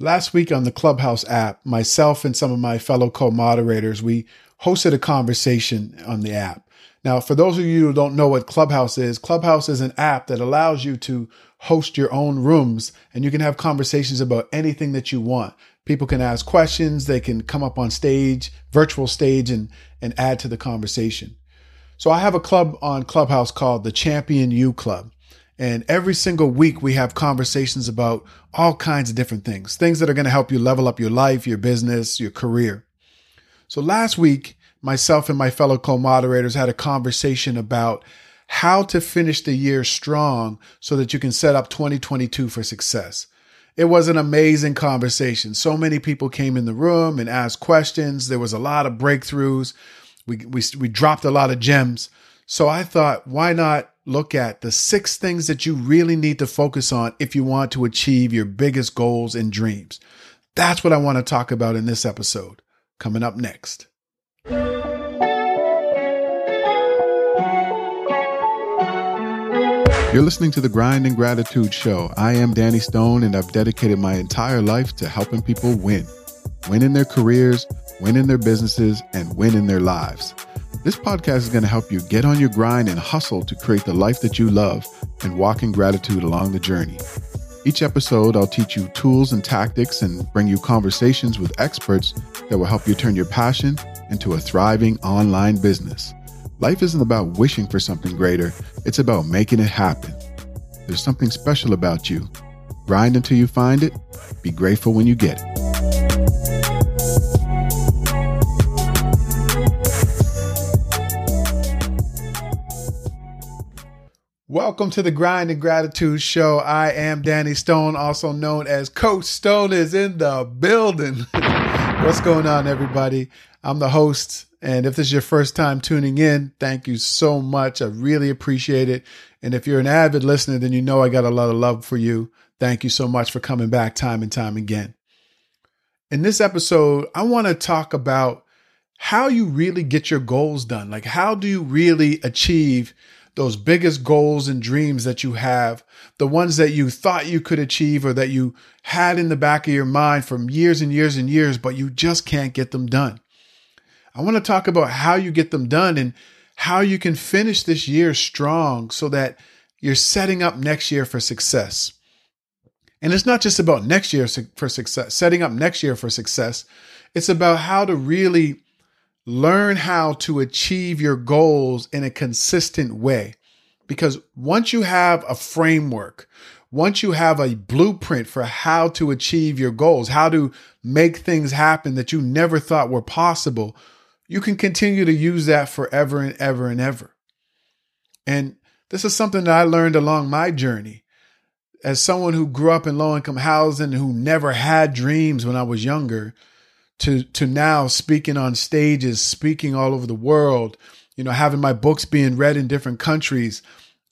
Last week on the Clubhouse app, myself and some of my fellow co moderators, we hosted a conversation on the app. Now, for those of you who don't know what Clubhouse is, Clubhouse is an app that allows you to host your own rooms and you can have conversations about anything that you want. People can ask questions, they can come up on stage, virtual stage, and, and add to the conversation. So I have a club on Clubhouse called the Champion You Club. And every single week, we have conversations about all kinds of different things, things that are going to help you level up your life, your business, your career. So last week, myself and my fellow co moderators had a conversation about how to finish the year strong so that you can set up 2022 for success. It was an amazing conversation. So many people came in the room and asked questions. There was a lot of breakthroughs. We, we, we dropped a lot of gems. So I thought, why not look at the six things that you really need to focus on if you want to achieve your biggest goals and dreams. That's what I want to talk about in this episode. Coming up next. You're listening to the Grind and Gratitude Show. I am Danny Stone, and I've dedicated my entire life to helping people win win in their careers, win in their businesses, and win in their lives. This podcast is going to help you get on your grind and hustle to create the life that you love and walk in gratitude along the journey. Each episode, I'll teach you tools and tactics and bring you conversations with experts that will help you turn your passion into a thriving online business. Life isn't about wishing for something greater, it's about making it happen. There's something special about you. Grind until you find it, be grateful when you get it. Welcome to the Grind and Gratitude Show. I am Danny Stone, also known as Coach Stone, is in the building. What's going on, everybody? I'm the host, and if this is your first time tuning in, thank you so much. I really appreciate it. And if you're an avid listener, then you know I got a lot of love for you. Thank you so much for coming back time and time again. In this episode, I want to talk about how you really get your goals done. Like, how do you really achieve those biggest goals and dreams that you have, the ones that you thought you could achieve or that you had in the back of your mind from years and years and years, but you just can't get them done. I want to talk about how you get them done and how you can finish this year strong so that you're setting up next year for success. And it's not just about next year for success, setting up next year for success. It's about how to really learn how to achieve your goals in a consistent way. Because once you have a framework, once you have a blueprint for how to achieve your goals, how to make things happen that you never thought were possible, you can continue to use that forever and ever and ever. And this is something that I learned along my journey. As someone who grew up in low income housing, who never had dreams when I was younger, to to now speaking on stages, speaking all over the world, you know, having my books being read in different countries,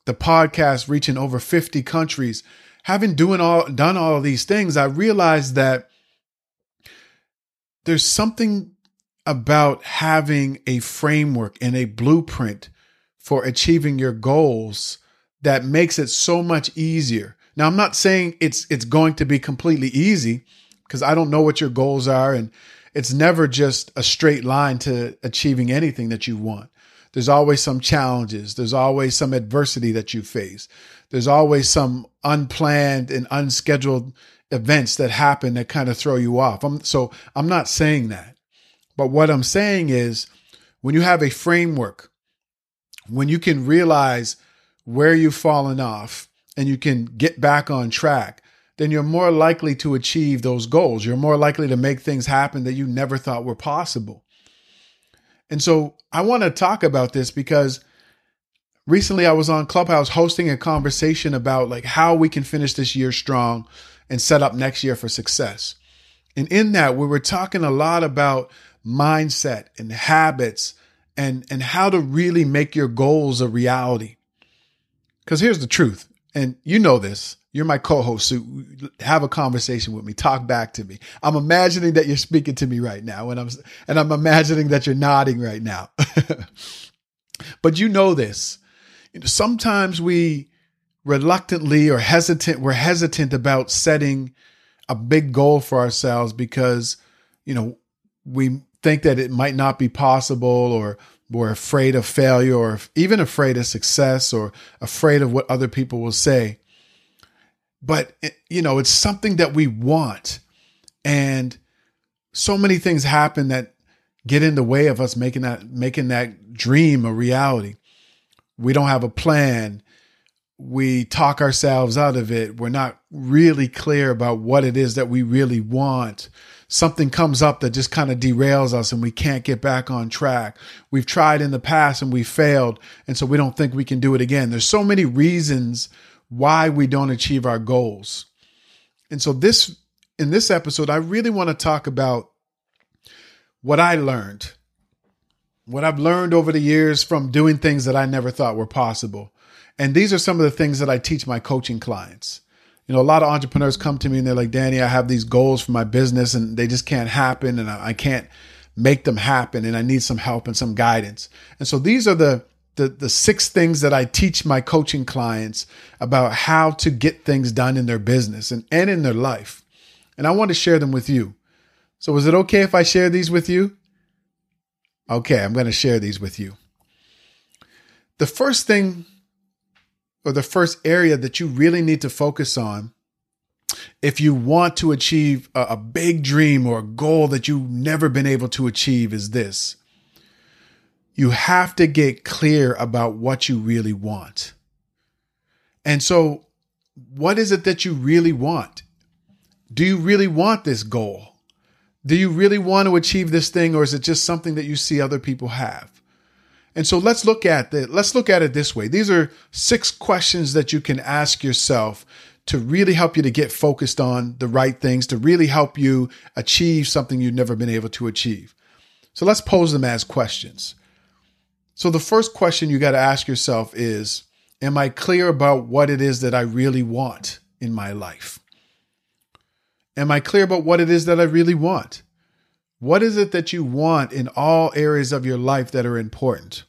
the podcast reaching over 50 countries, having doing all done all of these things, I realized that there's something about having a framework and a blueprint for achieving your goals that makes it so much easier. Now, I'm not saying it's it's going to be completely easy because I don't know what your goals are. And it's never just a straight line to achieving anything that you want. There's always some challenges. There's always some adversity that you face. There's always some unplanned and unscheduled events that happen that kind of throw you off. I'm, so I'm not saying that. But what I'm saying is when you have a framework, when you can realize where you've fallen off and you can get back on track, then you're more likely to achieve those goals. You're more likely to make things happen that you never thought were possible. And so I want to talk about this because recently I was on Clubhouse hosting a conversation about like how we can finish this year strong and set up next year for success. And in that we were talking a lot about mindset and habits and and how to really make your goals a reality. Cuz here's the truth, and you know this. You're my co-host, so have a conversation with me. Talk back to me. I'm imagining that you're speaking to me right now, and I'm and I'm imagining that you're nodding right now. but you know this. Sometimes we reluctantly or hesitant, we're hesitant about setting a big goal for ourselves because, you know, we think that it might not be possible or we're afraid of failure or even afraid of success or afraid of what other people will say. But, you know, it's something that we want. And so many things happen that get in the way of us making that making that dream a reality. We don't have a plan. We talk ourselves out of it. We're not really clear about what it is that we really want. Something comes up that just kind of derails us and we can't get back on track. We've tried in the past and we failed. And so we don't think we can do it again. There's so many reasons why we don't achieve our goals. And so this in this episode, I really want to talk about what I learned, what I've learned over the years from doing things that I never thought were possible. And these are some of the things that I teach my coaching clients. You know, a lot of entrepreneurs come to me and they're like, Danny, I have these goals for my business and they just can't happen and I can't make them happen and I need some help and some guidance. And so these are the the, the six things that I teach my coaching clients about how to get things done in their business and, and in their life. And I want to share them with you. So, is it okay if I share these with you? Okay, I'm going to share these with you. The first thing or the first area that you really need to focus on if you want to achieve a, a, big dream or a goal that you've never been able to achieve is this you have to get clear about what you really want. And so, what is it that you really want? Do you really want this goal? Do you really want to achieve this thing or is it just something that you see other people have? And so let's look at the, let's look at it this way. These are six questions that you can ask yourself to really help you to get focused on the right things, to really help you achieve something you've never been able to achieve. So let's pose them as questions. So the first question you got to ask yourself is Am I clear about what it is that I really want in my life? Am I clear about what it is that I really want? What is it that you want in all areas of your life that are important?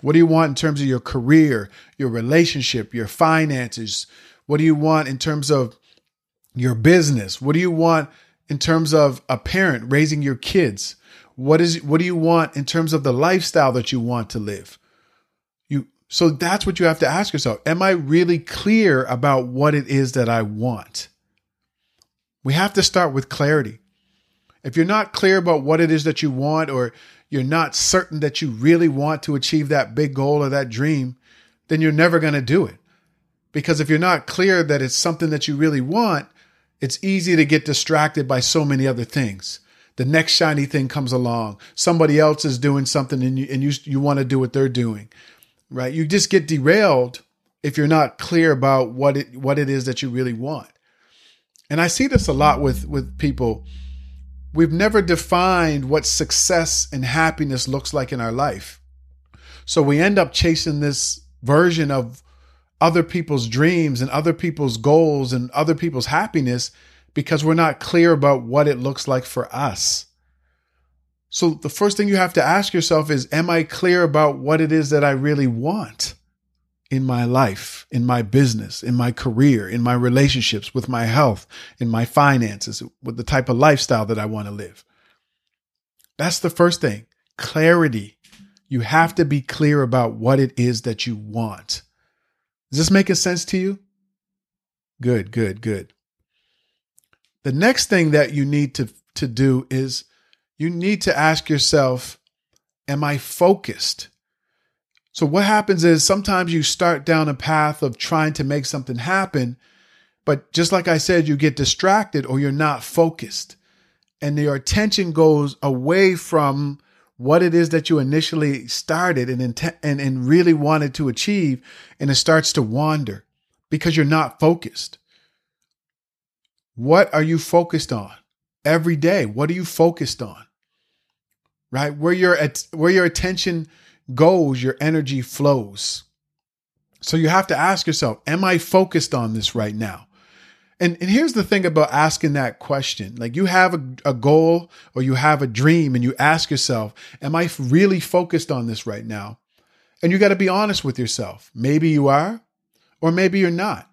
What do you want in terms of your career, your relationship, your finances? What do you want in terms of your business? What do you want in terms of a parent raising your kids? What is what do you want in terms of the lifestyle that you want to live? You so that's what you have to ask yourself. Am I really clear about what it is that I want? We have to start with clarity. If you're not clear about what it is that you want, or you're not certain that you really want to achieve that big goal or that dream, then you're never going to do it. Because if you're not clear that it's something that you really want, it's easy to get distracted by so many other things. The next shiny thing comes along. Somebody else is doing something and you, and you, you want to do what they're doing, right? You just get derailed if you're not clear about what it, what it is that you really want. And I see this a lot with with people. We've never defined what success and happiness looks like in our life. So we end up chasing this version of other people's dreams and other people's goals and other people's happiness because we're not clear about what it looks like for us. So the first thing you have to ask yourself is Am I clear about what it is that I really want? in my life, in my business, in my career, in my relationships, with my health, in my finances, with the type of lifestyle that I want to live. That's the first thing clarity. You have to be clear about what it is that you want. Is this making sense to you? Good, good, good. The next thing that you need to, to do is you need to ask yourself, Am I focused? So, what happens is sometimes you start down a path of trying to make something happen, but just like I said, you get distracted or you're not focused, and your attention goes away from what it is that you initially started and, intent, and, and really wanted to achieve, and it starts to wander because you're not focused. What are you focused on every day? What are you focused on? Right? Where your where your attention goes, your energy flows. So you have to ask yourself, am I focused on this right now? And, and here's the thing about asking that question. Like you have a, a goal or you have a dream and you ask yourself, am I really focused on this right now? And you got to be honest with yourself. Maybe you are, or maybe you're not.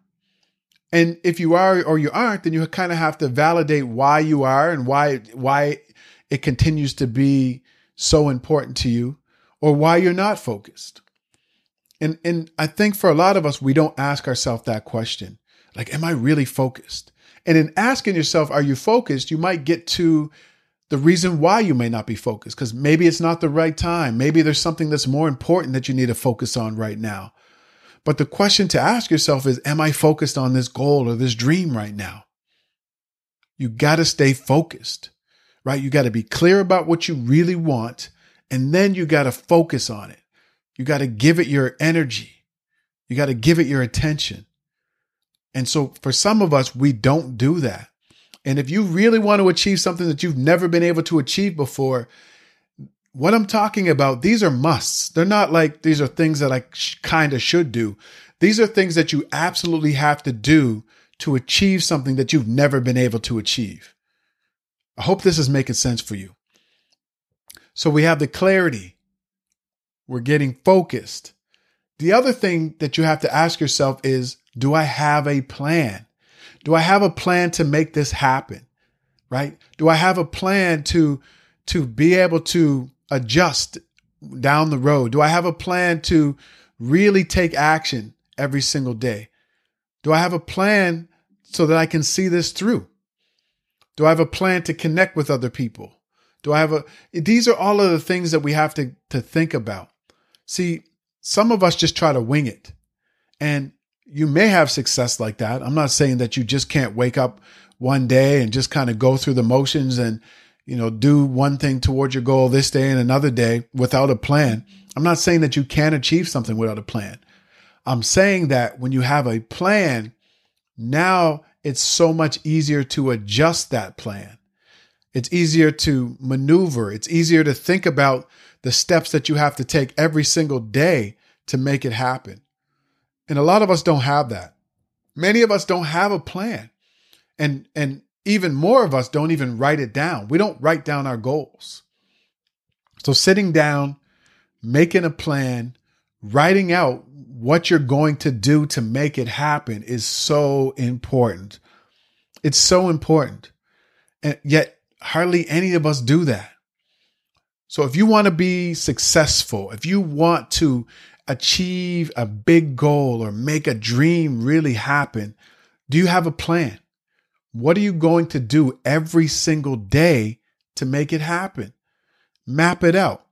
And if you are or you aren't, then you kind of have to validate why you are and why why it continues to be so important to you or why you're not focused. And and I think for a lot of us we don't ask ourselves that question. Like am I really focused? And in asking yourself are you focused, you might get to the reason why you may not be focused because maybe it's not the right time. Maybe there's something that's more important that you need to focus on right now. But the question to ask yourself is Am I focused on this goal or this dream right now? You got to stay focused, right? You got to be clear about what you really want, and then you got to focus on it. You got to give it your energy. You got to give it your attention. And so for some of us, we don't do that. And if you really want to achieve something that you've never been able to achieve before, what I'm talking about, these are musts. They're not like these are things that I sh- kind of should do. These are things that you absolutely have to do to achieve something that you've never been able to achieve. I hope this is making sense for you. So we have the clarity. We're getting focused. The other thing that you have to ask yourself is Do I have a plan? Do I have a plan to make this happen? Right? Do I have a plan to to be able to adjust down the road? Do I have a plan to really take action every single day? Do I have a plan so that I can see this through? Do I have a plan to connect with other people? Do I have a these are all of the things that we have to to think about. See, some of us just try to wing it. And you may have success like that. I'm not saying that you just can't wake up one day and just kind of go through the motions and, you know, do one thing towards your goal this day and another day without a plan. I'm not saying that you can't achieve something without a plan. I'm saying that when you have a plan, now it's so much easier to adjust that plan. It's easier to maneuver. It's easier to think about the steps that you have to take every single day to make it happen. And a lot of us don't have that. Many of us don't have a plan. And and even more of us don't even write it down. We don't write down our goals. So sitting down, making a plan, writing out what you're going to do to make it happen is so important. It's so important. And yet hardly any of us do that. So if you want to be successful, if you want to achieve a big goal or make a dream really happen, do you have a plan? What are you going to do every single day to make it happen? Map it out.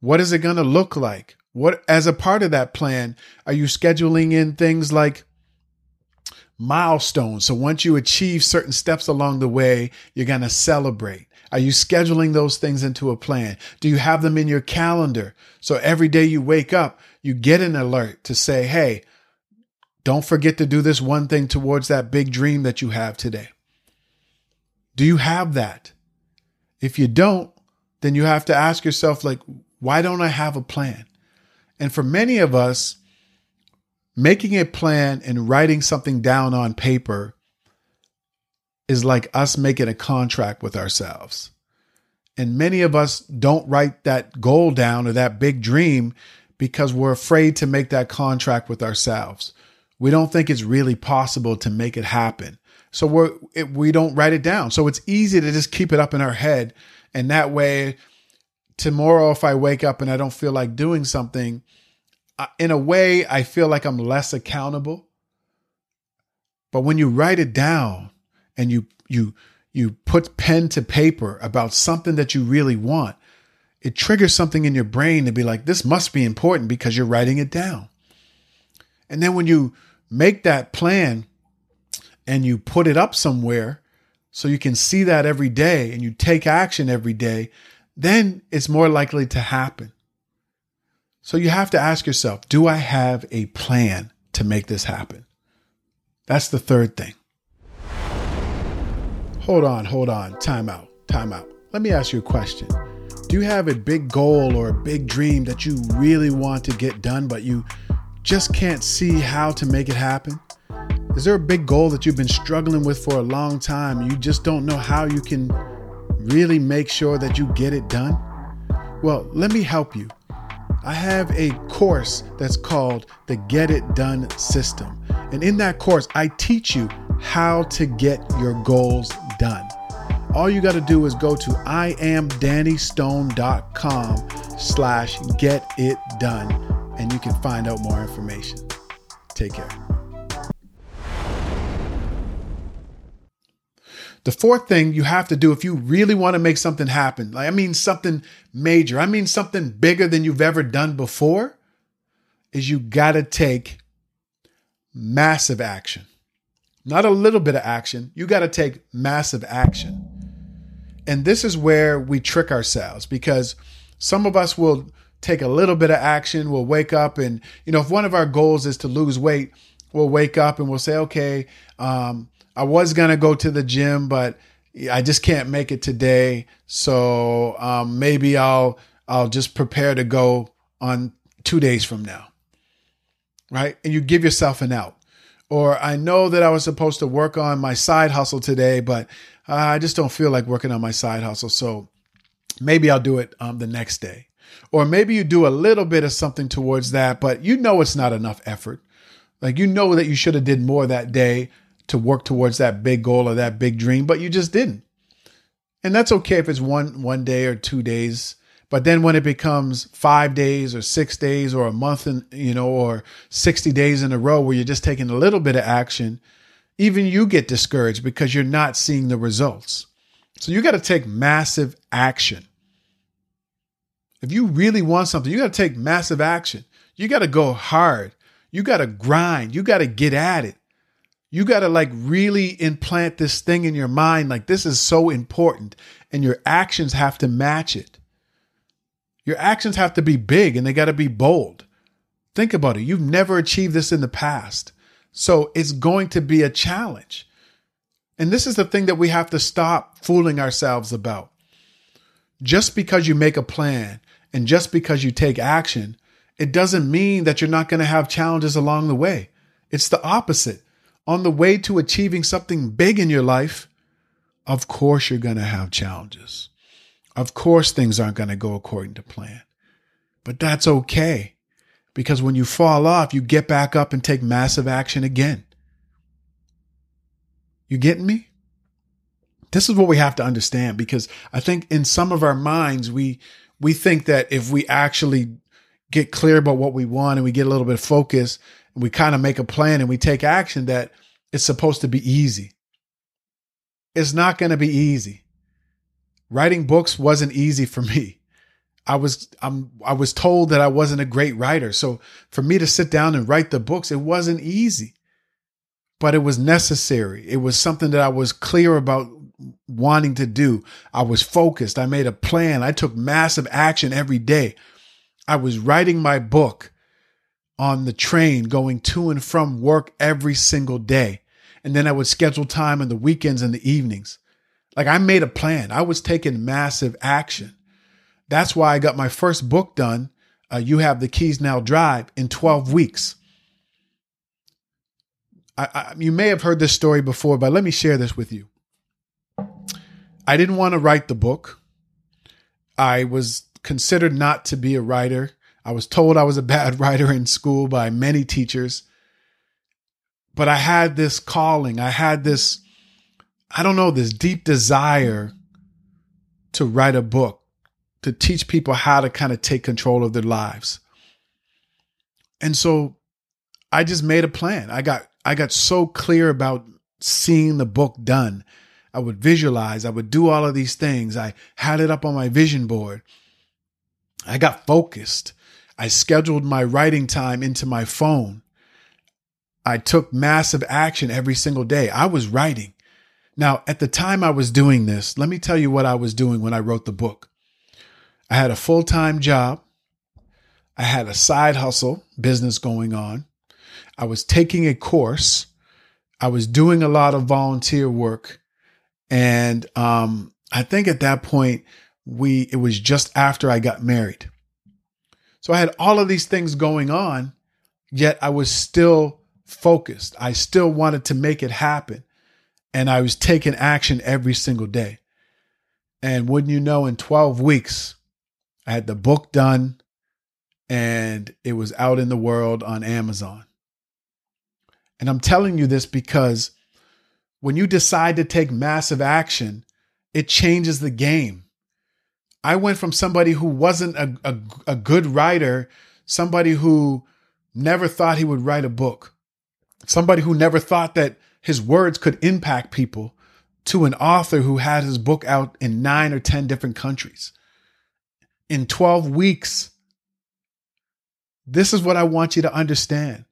What is it going to look like? What, as a part of that plan, are you scheduling in things like milestones? So once you achieve certain steps along the way, you're going to celebrate. Are you scheduling those things into a plan? Do you have them in your calendar? So every day you wake up, you get an alert to say, hey, don't forget to do this one thing towards that big dream that you have today. Do you have that? If you don't, then you have to ask yourself, like, why don't I have a plan? And for many of us, making a plan and writing something down on paper is like us making a contract with ourselves. And many of us don't write that goal down or that big dream because we're afraid to make that contract with ourselves. We don't think it's really possible to make it happen. So we're, it, we don't write it down. So it's easy to just keep it up in our head. And that way, tomorrow, if I wake up and I don't feel like doing something, in a way, I feel like I'm less accountable. But when you write it down, and you you you put pen to paper about something that you really want, it triggers something in your brain to be like, this must be important because you're writing it down. And then when you make that plan and you put it up somewhere so you can see that every day and you take action every day, then it's more likely to happen. So you have to ask yourself, do I have a plan to make this happen? That's the third thing. Hold on, hold on. Time out, time out. Let me ask you a question. Do you have a big goal or a big dream that you really want to get done, but you just can't see how to make it happen? Is there a big goal that you've been struggling with for a long time and you just don't know how you can really make sure that you get it done? Well, let me help you. I have a course that's called the Get It Done System. And in that course, I teach you how to get your goals done. All you got to do is go to iamdannystone.com slash get it done and you can find out more information. Take care. The fourth thing you have to do if you really want to make something happen, like I mean something major, I mean something bigger than you've ever done before, is you got to take massive action. Not a little bit of action, you got to take massive action. And this is where we trick ourselves because some of us will take a little bit of action, we'll wake up and, you know, if one of our goals is to lose weight, we'll wake up and we'll say, okay, um, I was gonna go to the gym, but I just can't make it today. So um, maybe I'll I'll just prepare to go on two days from now, right? And you give yourself an out. Or I know that I was supposed to work on my side hustle today, but uh, I just don't feel like working on my side hustle. So maybe I'll do it um, the next day. Or maybe you do a little bit of something towards that, but you know it's not enough effort. Like you know that you should have did more that day to work towards that big goal or that big dream, but you just didn't. And that's okay if it's one one day or two days. But then when it becomes five days or six days or a month and you know, or 60 days in a row where you're just taking a little bit of action, even you get discouraged because you're not seeing the results. So you got to take massive action. If you really want something, you got to take massive action. You got to go hard. You got to grind. You got to get at it. You got to like really implant this thing in your mind like this is so important and your actions have to match it. Your actions have to be big and they got to be bold. Think about it. You've never achieved this in the past. So it's going to be a challenge. And this is the thing that we have to stop fooling ourselves about. Just because you make a plan and just because you take action, it doesn't mean that you're not going to have challenges along the way. It's the opposite on the way to achieving something big in your life, of course you're going to have challenges. Of course things aren't going to go according to plan. But that's okay because when you fall off, you get back up and take massive action again. You getting me? This is what we have to understand because I think in some of our minds, we, we think that if we actually get clear about what we want and we get a little bit of focus, and we kind of make a plan and we take action that it's supposed to be easy. It's not going to be easy. Writing books wasn't easy for me. I was I'm I was told that I wasn't a great writer. So for me to sit down and write the books, it wasn't easy. But it was necessary. It was something that I was clear about wanting to do. I was focused. I made a plan. I took massive action every day. I was writing my book on the train going to and from work every single day. And then I would schedule time on the weekends and the evenings. Like I made a plan. I was taking massive action. That's why I got my first book done. Uh, you have the keys now drive in 12 weeks. I, I, you may have heard this story before, but let me share this with you. I didn't want to write the book. I was considered not to be a writer. I was told I was a bad writer in school by many teachers. But I had this calling. I had this, I don't know, this deep desire to write a book, to teach people how to kind of take control of their lives. And so I just made a plan. I got I got so clear about seeing the book done. I would visualize, I would do all of these things. I had it up on my vision board. I got focused. I scheduled my writing time into my phone. I took massive action every single day. I was writing. Now, at the time I was doing this, let me tell you what I was doing when I wrote the book. I had a full time job. I had a side hustle business going on. I was taking a course. I was doing a lot of volunteer work. And um, I think at that point, we it was just after I got married. So I had all of these things going on, yet I was still focused. I still wanted to make it happen. And I was taking action every single day. And wouldn't you know, in 12 weeks, I had the book done and it was out in the world on Amazon. And I'm telling you this because when you decide to take massive action, it changes the game. I went from somebody who wasn't a, a, a, good writer, somebody who never thought he would write a book, somebody who never thought that his words could impact people, to an author who had his book out in nine or 10 different countries in 12 weeks. This is what I want you to understand.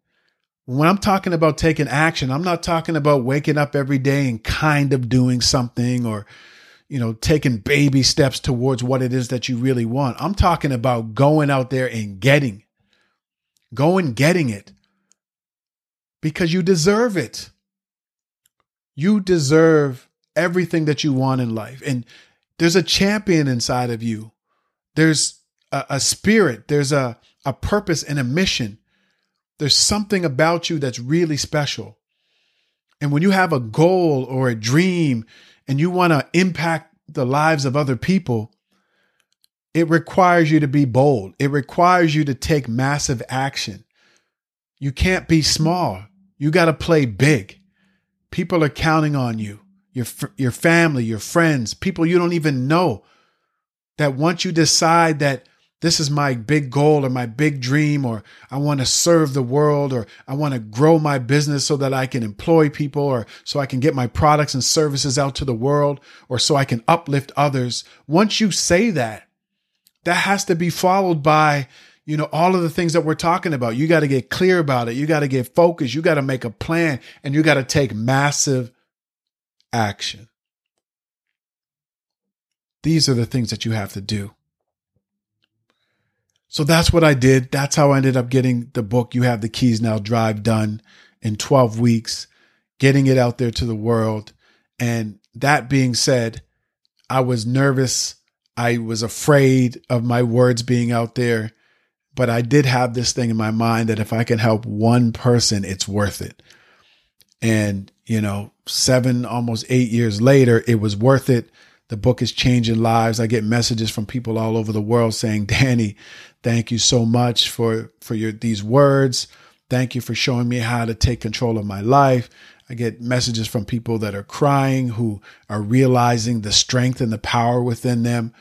When I'm talking about taking action, I'm not talking about waking up every day and kind of doing something or, you know, taking baby steps towards what it is that you really want. I'm talking about going out there and getting, going getting it because you deserve it. You deserve everything that you want in life. And there's a champion inside of you. There's a, a spirit. There's a, a purpose and a mission there's something about you that's really special. And when you have a goal or a dream and you want to impact the lives of other people, it requires you to be bold. It requires you to take massive action. You can't be small. You got to play big. People are counting on you, your, your family, your friends, people you don't even know. That once you decide that this is my big goal or my big dream, or I want to serve the world, or I want to grow my business so that I can employ people, or so I can get my products and services out to the world, or so I can uplift others. Once you say that, that has to be followed by, you know, all of the things that we're talking about. You got to get clear about it. You got to get focused. You got to make a plan and you got to take massive action. These are the things that you have to do. So that's what I did. That's how I ended up getting the book, You Have the Keys Now Drive, done in 12 weeks, getting it out there to the world. And that being said, I was nervous. I was afraid of my words being out there. But I did have this thing in my mind that if I can help one person, it's worth it. And, you know, seven, almost eight years later, it was worth it. The book is changing lives. I get messages from people all over the world saying, Danny, thank you so much for, for your, these words. Thank you for showing me how to take control of my life. I get messages from people that are crying, who are realizing the strength and the power within them.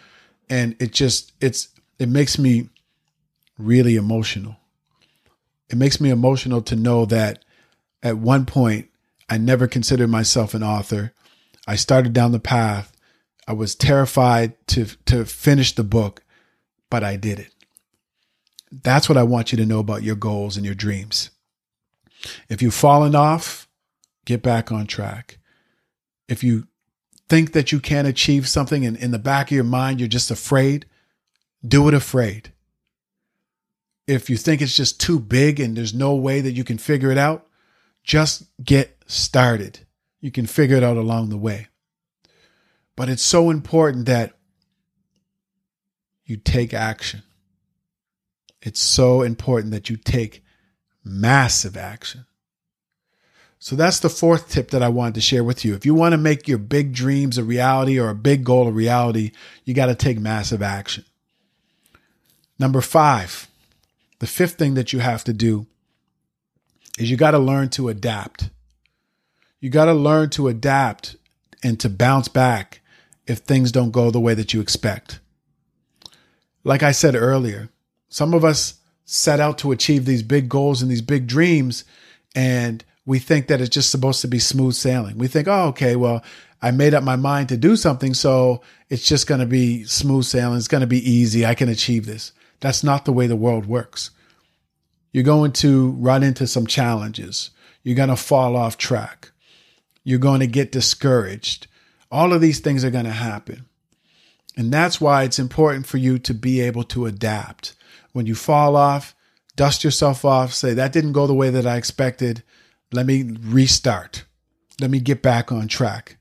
And it just, it's, it makes me really emotional. It makes me emotional to know that at one point, I never considered myself an author. I started down the path I was terrified to to finish the book, but I did it. That's what I want you to know about your goals and your dreams. If you've fallen off, get back on track. If you think that you can't achieve something and in the back of your mind you're just afraid, do it afraid. If you think it's just too big and there's no way that you can figure it out, just get started. You can figure it out along the way. But it's so important that you take action. It's so important that you take massive action. So that's the fourth tip that I wanted to share with you. If you want to make your big dreams a reality or a big goal a reality, you got to take massive action. Number five, the fifth thing that you have to do is you got to learn to adapt. You got to learn to adapt and to bounce back if things don't go the way that you expect. Like I said earlier, some of us set out to achieve these big goals and these big dreams, and we think that it's just supposed to be smooth sailing. We think, oh, okay, well, I made up my mind to do something, so it's just going to be smooth sailing. It's going to be easy. I can achieve this. That's not the way the world works. You're going to run into some challenges. You're going to fall off track. You're going to get discouraged. All of these things are going to happen. And that's why it's important for you to be able to adapt. When you fall off, dust yourself off, say, that didn't go the way that I expected. Let me restart. Let me get back on track.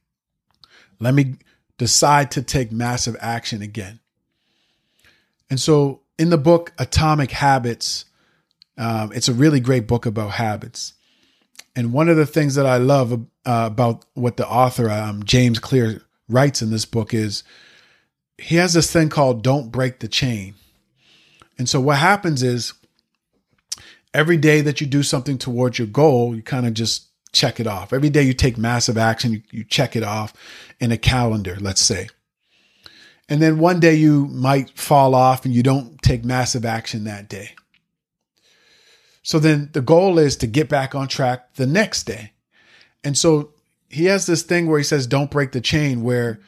Let me decide to take massive action again. And so in the book, Atomic Habits, um, it's a really great book about habits. And one of the things that I love uh, about what the author, um, James Clear, writes in this book is he has this thing called don't break the chain. And so what happens is every day that you do something towards your goal, you kind of just check it off. Every day you take massive action, you, you check it off in a calendar, let's say. And then one day you might fall off and you don't take massive action that day. So then the goal is to get back on track the next day. And so he has this thing where he says, don't break the chain, where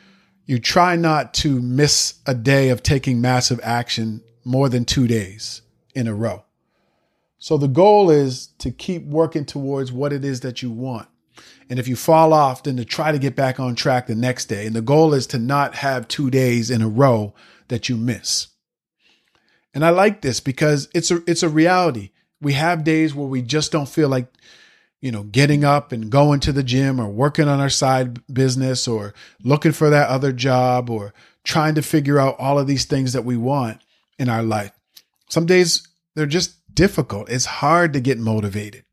you try not to miss a day of taking massive action more than two days in a row. So the goal is to keep working towards what it is that you want. And if you fall off, then to try to get back on track the next day. And the goal is to not have two days in a row that you miss. And I like this because it's a it's a reality. We have days where we just don't feel like, you know, getting up and going to the gym or working on our side business or looking for that other job or trying to figure out all of these things that we want in our life. Some days they're just difficult. It's hard to get motivated.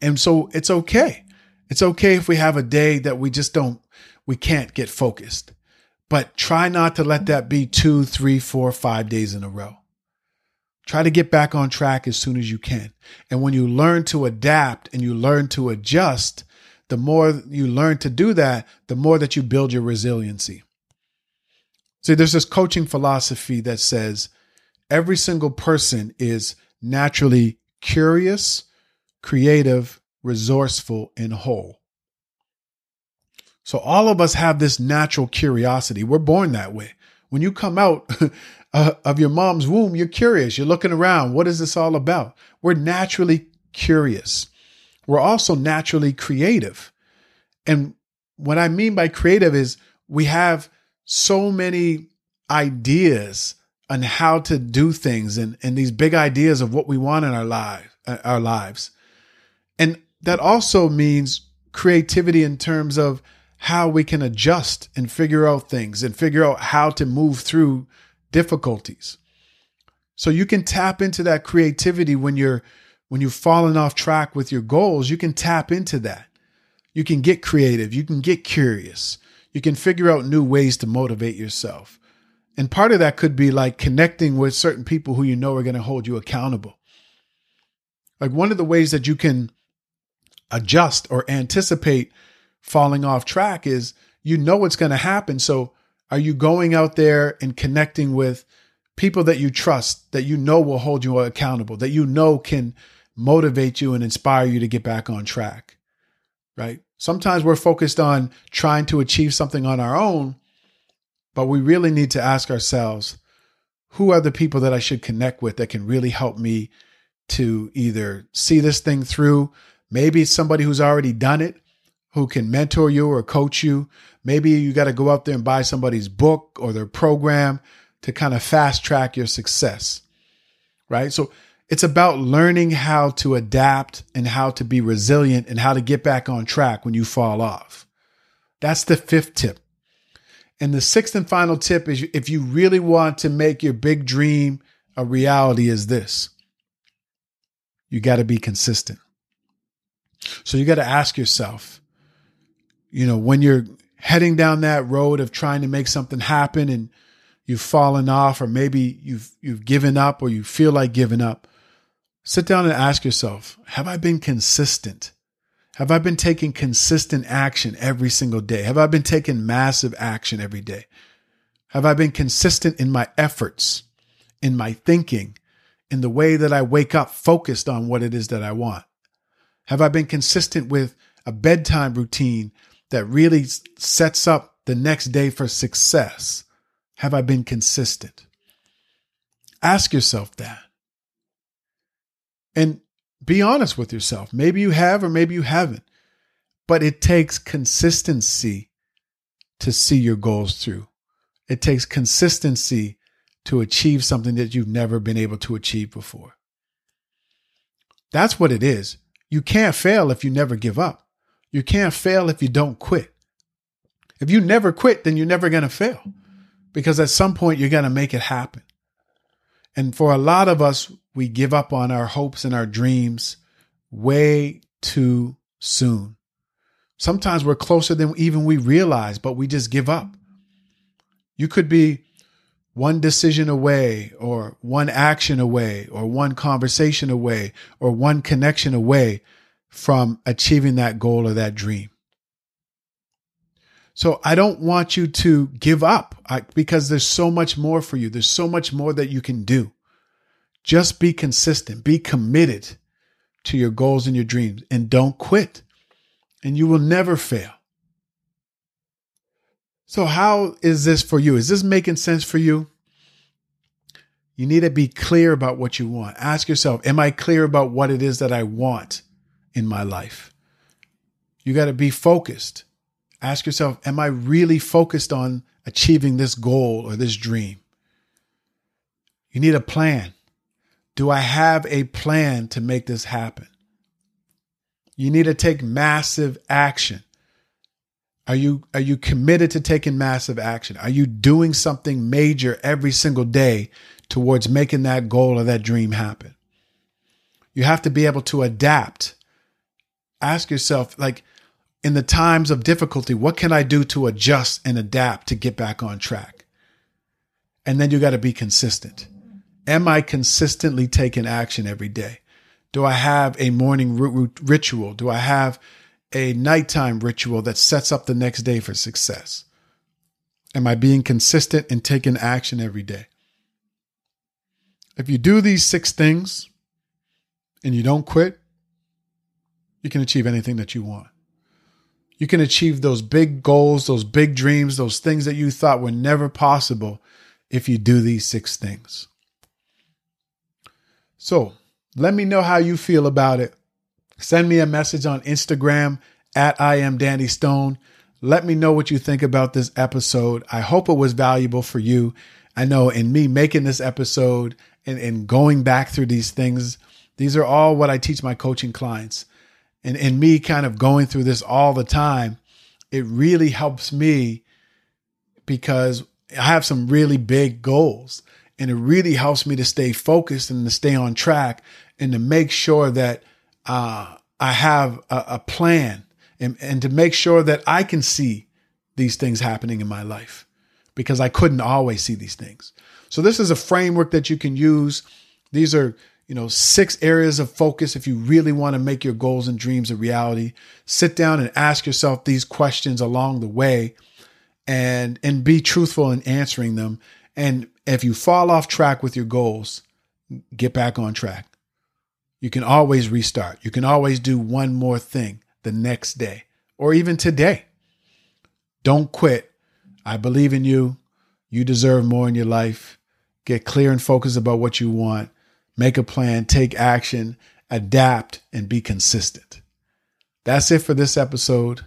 And so it's okay. It's okay if we have a day that we just don't, we can't get focused. But try not to let that be two, three, four, five days in a row. Try to get back on track as soon as you can. And when you learn to adapt and you learn to adjust, the more you learn to do that, the more that you build your resiliency. See, there's this coaching philosophy that says every single person is naturally curious, creative, resourceful, and whole. So all of us have this natural curiosity. We're born that way. When you come out uh, of your mom's womb, you're curious. You're looking around. What is this all about? We're naturally curious. We're also naturally creative. And what I mean by creative is we have so many ideas on how to do things and, and these big ideas of what we want in our life, uh, our lives. And that also means creativity in terms of how we can adjust and figure out things and figure out how to move through difficulties. So you can tap into that creativity when you're when you've fallen off track with your goals, you can tap into that. You can get creative, you can get curious. You can figure out new ways to motivate yourself. And part of that could be like connecting with certain people who you know are going to hold you accountable. Like one of the ways that you can adjust or anticipate falling off track is you know what's going to happen. So are you going out there and connecting with people that you trust, that you know will hold you accountable, that you know can motivate you and inspire you to get back on track? Right? Sometimes we're focused on trying to achieve something on our own but we really need to ask ourselves who are the people that I should connect with that can really help me to either see this thing through? Maybe somebody who's already done it, who can mentor you or coach you. Maybe you got to go out there and buy somebody's book or their program to kind of fast track your success. Right. So it's about learning how to adapt and how to be resilient and how to get back on track when you fall off. That's the fifth tip. And the sixth and final tip is if you really want to make your big dream a reality, is this you got to be consistent. So you got to ask yourself, you know, when you're heading down that road of trying to make something happen and you've fallen off or maybe you've you've given up or you feel like giving up, sit down and ask yourself, have I been consistent? Have I been taking consistent action every single day? Have I been taking massive action every day? Have I been consistent in my efforts, in my thinking, in the way that I wake up focused on what it is that I want? Have I been consistent with a bedtime routine that really sets up the next day for success? Have I been consistent? Ask yourself that. And be honest with yourself. Maybe you have or maybe you haven't. But it takes consistency to see your goals through. It takes consistency to achieve something that you've never been able to achieve before. That's what it is. You can't fail if you never give up. You can't fail if you don't quit. If you never quit, then you're never going to fail because at some point you're going to make it happen. And for a lot of us, we give up on our hopes and our dreams way too soon. Sometimes we're closer than even we realize, but we just give up. You could be one decision away, or one action away, or one conversation away, or one connection away from achieving that goal or that dream. So I don't want you to give up because there's so much more for you. There's so much more that you can do. Just be consistent, be committed to your goals and your dreams, and don't quit, and you will never fail. So, how is this for you? Is this making sense for you? You need to be clear about what you want. Ask yourself, Am I clear about what it is that I want in my life? You got to be focused. Ask yourself, Am I really focused on achieving this goal or this dream? You need a plan. Do I have a plan to make this happen? You need to take massive action. Are you are you committed to taking massive action? Are you doing something major every single day towards making that goal or that dream happen? You have to be able to adapt. Ask yourself like in the times of difficulty, what can I do to adjust and adapt to get back on track? And then you got to be consistent. Am I consistently taking action every day? Do I have a morning ritual? Do I have a nighttime ritual that sets up the next day for success? Am I being consistent and taking action every day? If you do these six things and you don't quit, you can achieve anything that you want. You can achieve those big goals, those big dreams, those things that you thought were never possible if you do these six things. So let me know how you feel about it. Send me a message on Instagram at I am Danny Stone. Let me know what you think about this episode. I hope it was valuable for you. I know in me making this episode and, and going back through these things, these are all what I teach my coaching clients. And in me kind of going through this all the time, it really helps me because I have some really big goals. And it really helps me to stay focused and to stay on track and to make sure that uh, I have a, a plan and, and to make sure that I can see these things happening in my life because I couldn't always see these things. So this is a framework that you can use. These are, you know, six areas of focus if you really want to make your goals and dreams a reality. Sit down and ask yourself these questions along the way and and be truthful in answering them and if you fall off track with your goals, get back on track. You can always restart. You can always do one more thing the next day or even today. Don't quit. I believe in you. You deserve more in your life. Get clear and focused about what you want. Make a plan, take action, adapt, and be consistent. That's it for this episode.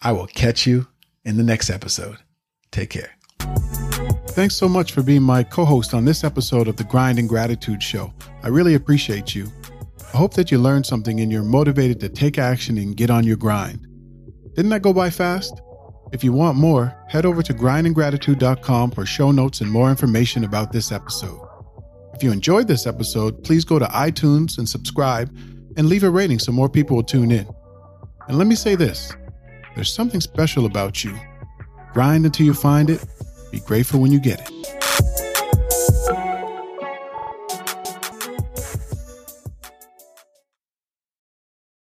I will catch you in the next episode. Take care. Thanks so much for being my co host on this episode of the Grind and Gratitude Show. I really appreciate you. I hope that you learned something and you're motivated to take action and get on your grind. Didn't that go by fast? If you want more, head over to grindandgratitude.com for show notes and more information about this episode. If you enjoyed this episode, please go to iTunes and subscribe and leave a rating so more people will tune in. And let me say this there's something special about you. Grind until you find it be grateful when you get it.